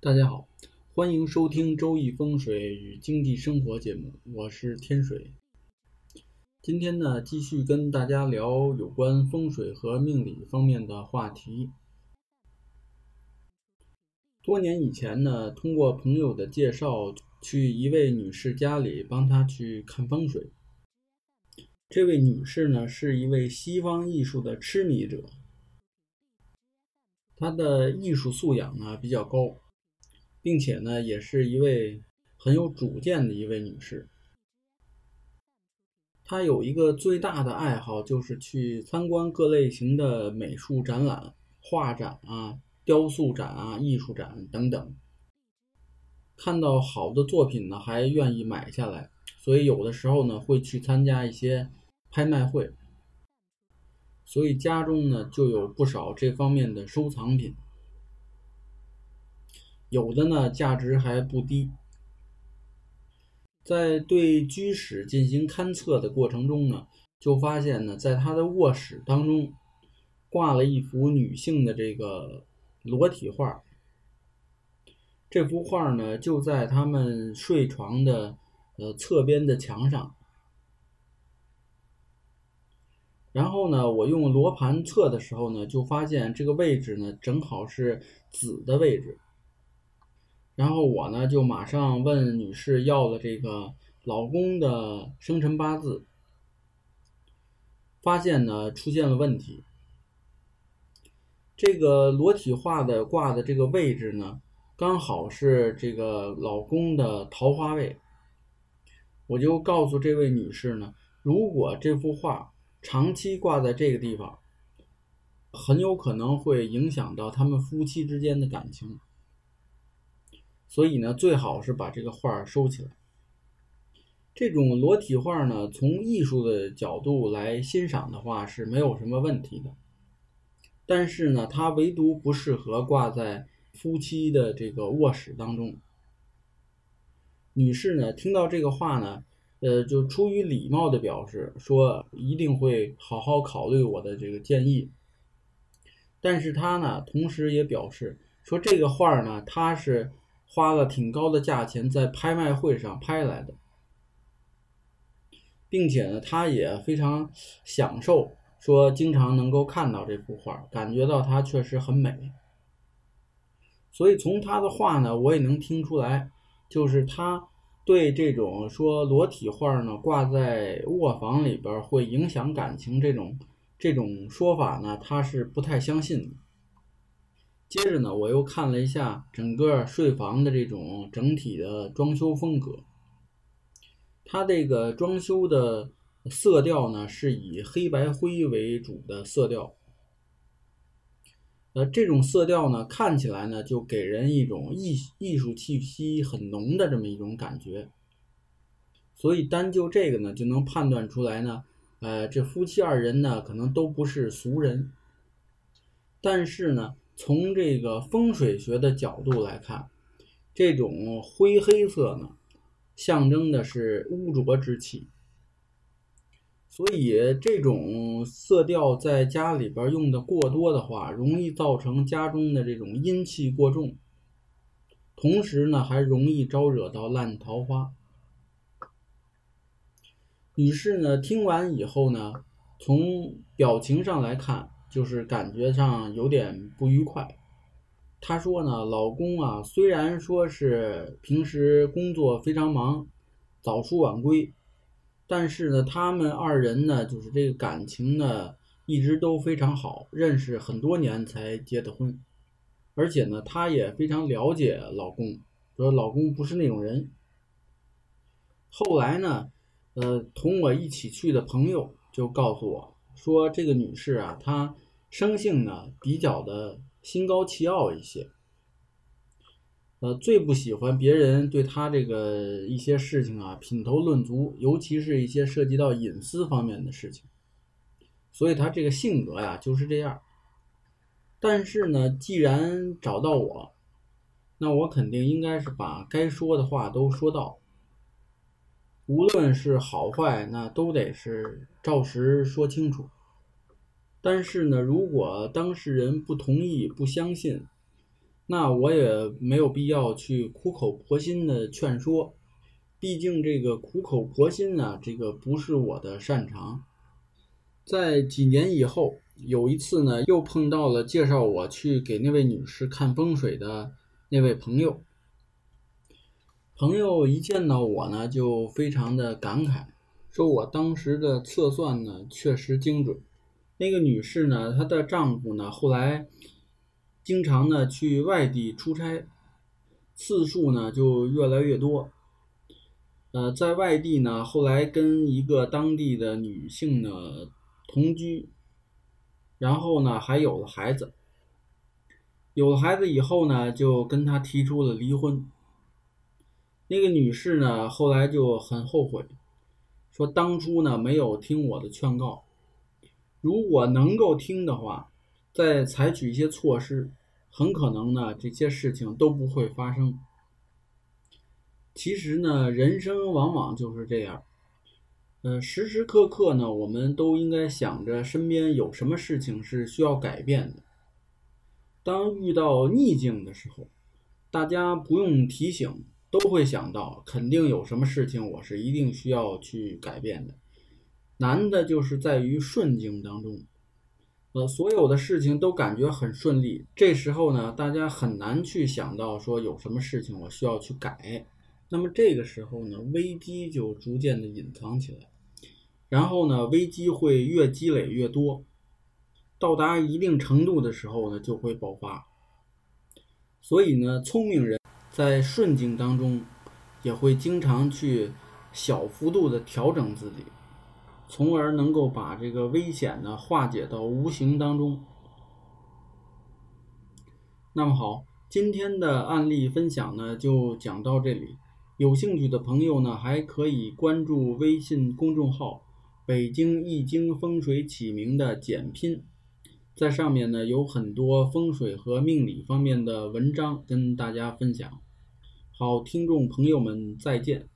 大家好，欢迎收听《周易风水与经济生活》节目，我是天水。今天呢，继续跟大家聊有关风水和命理方面的话题。多年以前呢，通过朋友的介绍，去一位女士家里帮她去看风水。这位女士呢，是一位西方艺术的痴迷者，她的艺术素养呢比较高。并且呢，也是一位很有主见的一位女士。她有一个最大的爱好，就是去参观各类型的美术展览、画展啊、雕塑展啊、艺术展等等。看到好的作品呢，还愿意买下来，所以有的时候呢，会去参加一些拍卖会。所以家中呢，就有不少这方面的收藏品。有的呢，价值还不低。在对居室进行勘测的过程中呢，就发现呢，在他的卧室当中挂了一幅女性的这个裸体画。这幅画呢，就在他们睡床的呃侧边的墙上。然后呢，我用罗盘测的时候呢，就发现这个位置呢，正好是子的位置。然后我呢就马上问女士要了这个老公的生辰八字，发现呢出现了问题。这个裸体画的挂的这个位置呢，刚好是这个老公的桃花位。我就告诉这位女士呢，如果这幅画长期挂在这个地方，很有可能会影响到他们夫妻之间的感情。所以呢，最好是把这个画收起来。这种裸体画呢，从艺术的角度来欣赏的话是没有什么问题的。但是呢，它唯独不适合挂在夫妻的这个卧室当中。女士呢，听到这个话呢，呃，就出于礼貌的表示说一定会好好考虑我的这个建议。但是她呢，同时也表示说这个画呢，她是。花了挺高的价钱在拍卖会上拍来的，并且呢，他也非常享受，说经常能够看到这幅画，感觉到它确实很美。所以从他的话呢，我也能听出来，就是他对这种说裸体画呢挂在卧房里边会影响感情这种这种说法呢，他是不太相信的。接着呢，我又看了一下整个睡房的这种整体的装修风格。它这个装修的色调呢，是以黑白灰为主的色调。呃，这种色调呢，看起来呢，就给人一种艺艺术气息很浓的这么一种感觉。所以单就这个呢，就能判断出来呢，呃，这夫妻二人呢，可能都不是俗人。但是呢。从这个风水学的角度来看，这种灰黑色呢，象征的是污浊之气，所以这种色调在家里边用的过多的话，容易造成家中的这种阴气过重，同时呢，还容易招惹到烂桃花。女士呢，听完以后呢，从表情上来看。就是感觉上有点不愉快。她说呢，老公啊，虽然说是平时工作非常忙，早出晚归，但是呢，他们二人呢，就是这个感情呢，一直都非常好，认识很多年才结的婚。而且呢，她也非常了解老公，说老公不是那种人。后来呢，呃，同我一起去的朋友就告诉我。说这个女士啊，她生性呢比较的心高气傲一些，呃，最不喜欢别人对她这个一些事情啊品头论足，尤其是一些涉及到隐私方面的事情，所以她这个性格呀就是这样。但是呢，既然找到我，那我肯定应该是把该说的话都说到。无论是好坏，那都得是照实说清楚。但是呢，如果当事人不同意、不相信，那我也没有必要去苦口婆心的劝说，毕竟这个苦口婆心呢，这个不是我的擅长。在几年以后，有一次呢，又碰到了介绍我去给那位女士看风水的那位朋友。朋友一见到我呢，就非常的感慨，说我当时的测算呢确实精准。那个女士呢，她的丈夫呢，后来。经常呢去外地出差，次数呢就越来越多。呃，在外地呢，后来跟一个当地的女性呢同居，然后呢还有了孩子。有了孩子以后呢，就跟他提出了离婚。那个女士呢后来就很后悔，说当初呢没有听我的劝告，如果能够听的话，再采取一些措施。很可能呢，这些事情都不会发生。其实呢，人生往往就是这样，呃，时时刻刻呢，我们都应该想着身边有什么事情是需要改变的。当遇到逆境的时候，大家不用提醒，都会想到肯定有什么事情我是一定需要去改变的。难的就是在于顺境当中。呃，所有的事情都感觉很顺利，这时候呢，大家很难去想到说有什么事情我需要去改。那么这个时候呢，危机就逐渐的隐藏起来，然后呢，危机会越积累越多，到达一定程度的时候呢，就会爆发。所以呢，聪明人在顺境当中，也会经常去小幅度的调整自己。从而能够把这个危险呢化解到无形当中。那么好，今天的案例分享呢就讲到这里。有兴趣的朋友呢还可以关注微信公众号“北京易经风水起名”的简拼，在上面呢有很多风水和命理方面的文章跟大家分享。好，听众朋友们再见。